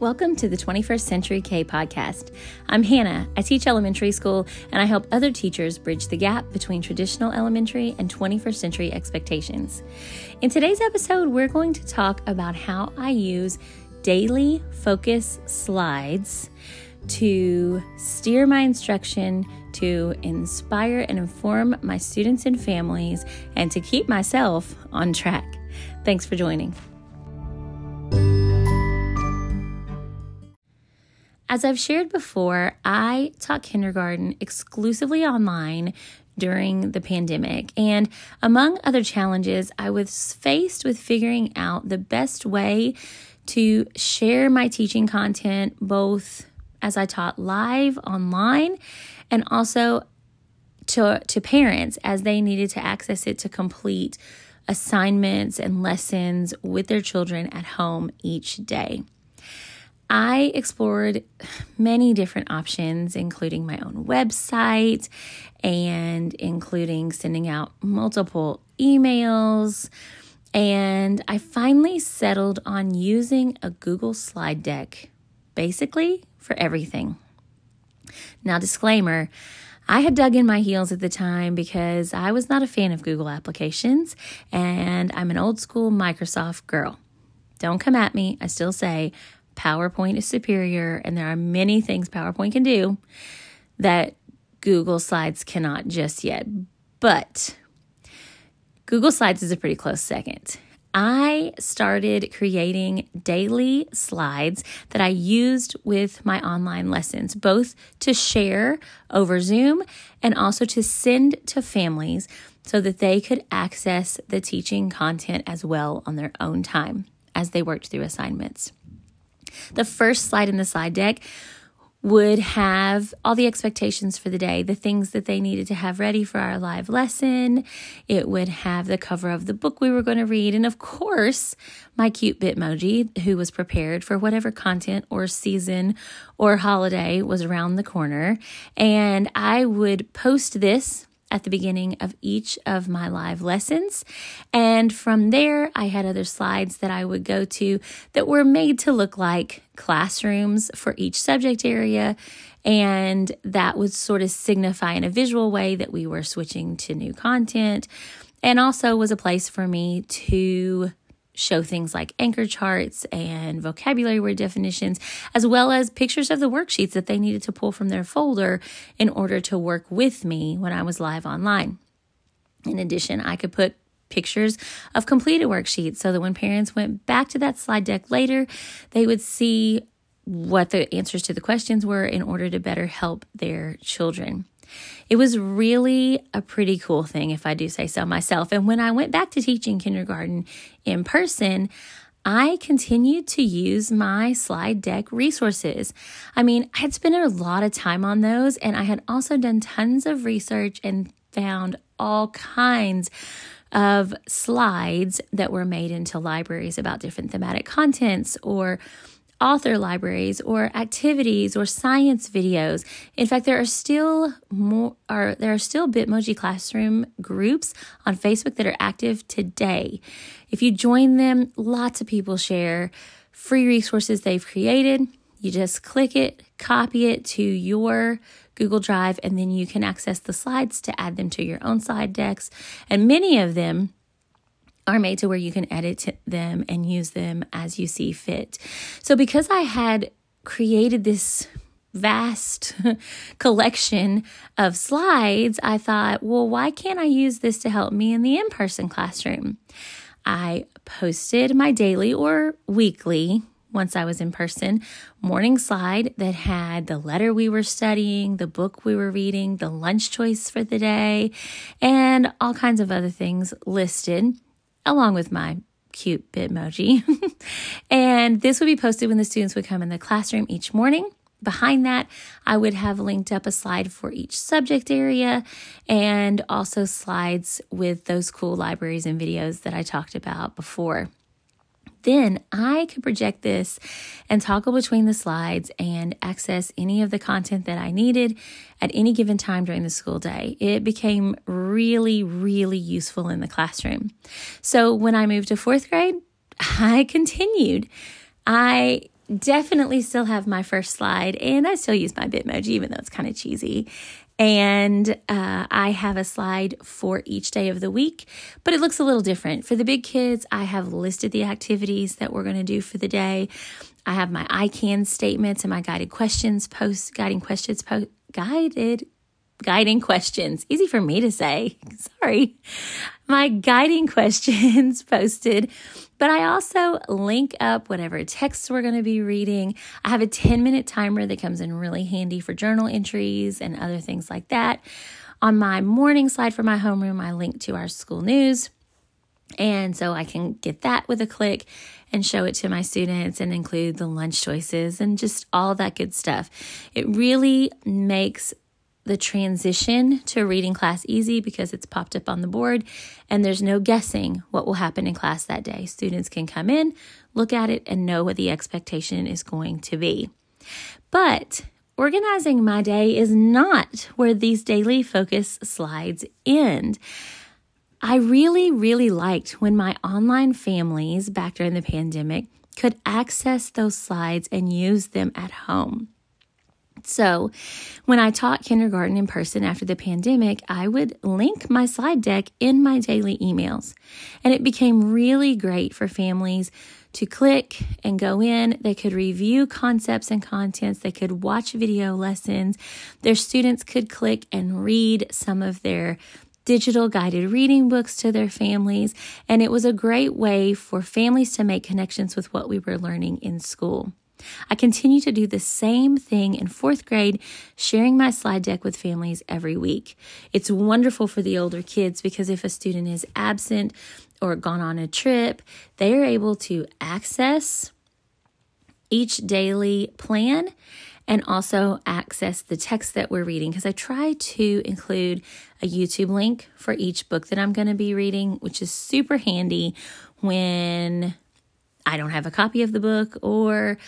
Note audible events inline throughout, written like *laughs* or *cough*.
Welcome to the 21st Century K podcast. I'm Hannah. I teach elementary school and I help other teachers bridge the gap between traditional elementary and 21st century expectations. In today's episode, we're going to talk about how I use daily focus slides to steer my instruction, to inspire and inform my students and families, and to keep myself on track. Thanks for joining. As I've shared before, I taught kindergarten exclusively online during the pandemic. And among other challenges, I was faced with figuring out the best way to share my teaching content, both as I taught live online and also to, to parents as they needed to access it to complete assignments and lessons with their children at home each day. I explored many different options, including my own website and including sending out multiple emails. And I finally settled on using a Google slide deck basically for everything. Now, disclaimer I had dug in my heels at the time because I was not a fan of Google applications and I'm an old school Microsoft girl. Don't come at me. I still say PowerPoint is superior, and there are many things PowerPoint can do that Google Slides cannot just yet. But Google Slides is a pretty close second. I started creating daily slides that I used with my online lessons, both to share over Zoom and also to send to families so that they could access the teaching content as well on their own time as they worked through assignments. The first slide in the slide deck would have all the expectations for the day, the things that they needed to have ready for our live lesson. It would have the cover of the book we were going to read. And of course, my cute Bitmoji, who was prepared for whatever content or season or holiday was around the corner. And I would post this at the beginning of each of my live lessons. And from there, I had other slides that I would go to that were made to look like classrooms for each subject area. And that would sort of signify in a visual way that we were switching to new content. And also was a place for me to show things like anchor charts and vocabulary word definitions, as well as pictures of the worksheets that they needed to pull from their folder in order to work with me when I was live online. In addition, I could put pictures of completed worksheets so that when parents went back to that slide deck later, they would see what the answers to the questions were in order to better help their children. It was really a pretty cool thing, if I do say so myself. And when I went back to teaching kindergarten in person, I continued to use my slide deck resources. I mean, I had spent a lot of time on those, and I had also done tons of research and found all kinds of slides that were made into libraries about different thematic contents or author libraries or activities or science videos. In fact, there are still more are there are still Bitmoji classroom groups on Facebook that are active today. If you join them, lots of people share free resources they've created. You just click it, copy it to your Google Drive, and then you can access the slides to add them to your own slide decks. And many of them are made to where you can edit them and use them as you see fit. So, because I had created this vast *laughs* collection of slides, I thought, well, why can't I use this to help me in the in person classroom? I posted my daily or weekly, once I was in person, morning slide that had the letter we were studying, the book we were reading, the lunch choice for the day, and all kinds of other things listed along with my cute Bitmoji. *laughs* and this would be posted when the students would come in the classroom each morning. Behind that, I would have linked up a slide for each subject area and also slides with those cool libraries and videos that I talked about before then I could project this and toggle between the slides and access any of the content that I needed at any given time during the school day. It became really, really useful in the classroom. So when I moved to fourth grade, *laughs* I continued. I definitely still have my first slide, and I still use my Bitmoji, even though it's kind of cheesy. And uh, I have a slide for each day of the week, but it looks a little different. For the big kids, I have listed the activities that we're going to do for the day. I have my I can statements and my guided questions post, guiding questions post, guided guiding questions. Easy for me to say. *laughs* Sorry. My guiding *laughs* questions posted, but I also link up whatever texts we're going to be reading. I have a 10 minute timer that comes in really handy for journal entries and other things like that. On my morning slide for my homeroom, I link to our school news. And so I can get that with a click and show it to my students and include the lunch choices and just all that good stuff. It really makes the transition to reading class easy because it's popped up on the board and there's no guessing what will happen in class that day. Students can come in, look at it, and know what the expectation is going to be. But organizing my day is not where these daily focus slides end. I really, really liked when my online families back during the pandemic could access those slides and use them at home. So, when I taught kindergarten in person after the pandemic, I would link my slide deck in my daily emails. And it became really great for families to click and go in. They could review concepts and contents, they could watch video lessons. Their students could click and read some of their digital guided reading books to their families. And it was a great way for families to make connections with what we were learning in school. I continue to do the same thing in fourth grade, sharing my slide deck with families every week. It's wonderful for the older kids because if a student is absent or gone on a trip, they are able to access each daily plan and also access the text that we're reading because I try to include a YouTube link for each book that I'm going to be reading, which is super handy when I don't have a copy of the book or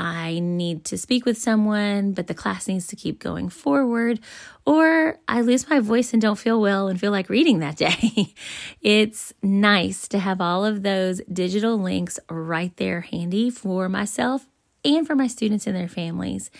I need to speak with someone, but the class needs to keep going forward, or I lose my voice and don't feel well and feel like reading that day. *laughs* it's nice to have all of those digital links right there handy for myself and for my students and their families.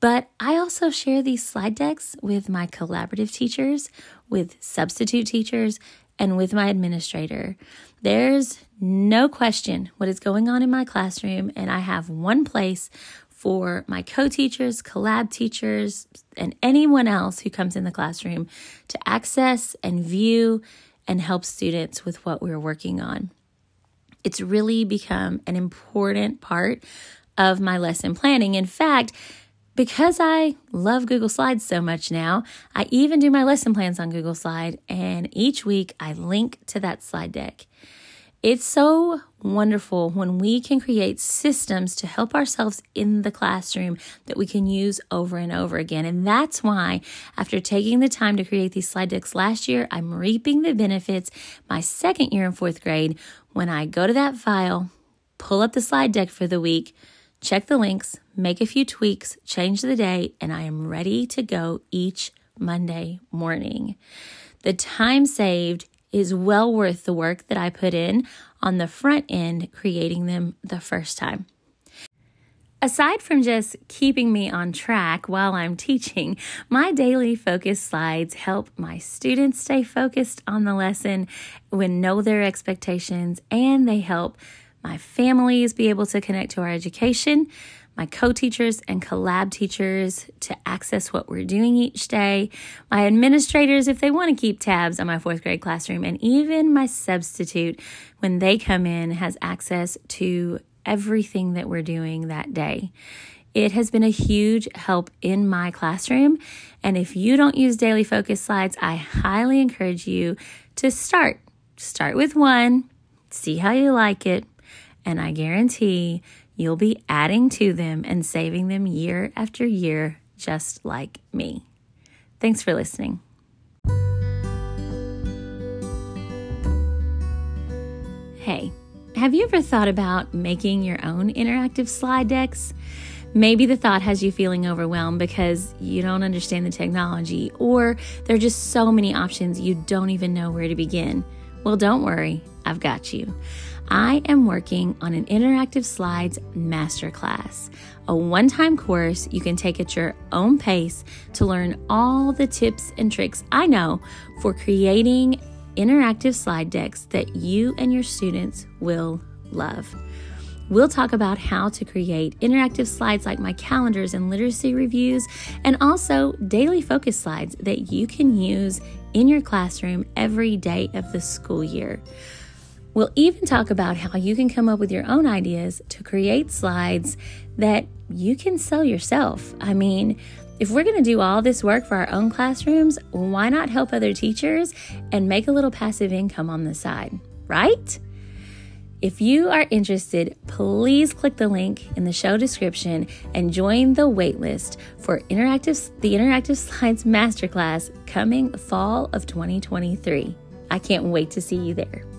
But I also share these slide decks with my collaborative teachers, with substitute teachers, and with my administrator. There's no question what is going on in my classroom, and I have one place for my co teachers, collab teachers, and anyone else who comes in the classroom to access and view and help students with what we're working on. It's really become an important part of my lesson planning. In fact, because I love Google Slides so much now, I even do my lesson plans on Google Slide, and each week I link to that slide deck. It's so wonderful when we can create systems to help ourselves in the classroom that we can use over and over again. And that's why, after taking the time to create these slide decks last year, I'm reaping the benefits my second year in fourth grade when I go to that file, pull up the slide deck for the week, check the links, make a few tweaks, change the date, and I am ready to go each Monday morning. The time saved is well worth the work that I put in on the front end creating them the first time. Aside from just keeping me on track while I'm teaching, my daily focus slides help my students stay focused on the lesson when know their expectations and they help my families be able to connect to our education my co teachers and collab teachers to access what we're doing each day, my administrators if they want to keep tabs on my fourth grade classroom, and even my substitute when they come in has access to everything that we're doing that day. It has been a huge help in my classroom. And if you don't use daily focus slides, I highly encourage you to start. Start with one, see how you like it, and I guarantee You'll be adding to them and saving them year after year, just like me. Thanks for listening. Hey, have you ever thought about making your own interactive slide decks? Maybe the thought has you feeling overwhelmed because you don't understand the technology, or there are just so many options you don't even know where to begin. Well, don't worry, I've got you. I am working on an interactive slides masterclass, a one time course you can take at your own pace to learn all the tips and tricks I know for creating interactive slide decks that you and your students will love. We'll talk about how to create interactive slides like my calendars and literacy reviews, and also daily focus slides that you can use in your classroom every day of the school year. We'll even talk about how you can come up with your own ideas to create slides that you can sell yourself. I mean, if we're going to do all this work for our own classrooms, why not help other teachers and make a little passive income on the side, right? If you are interested, please click the link in the show description and join the waitlist for interactive the Interactive Slides Masterclass coming fall of 2023. I can't wait to see you there.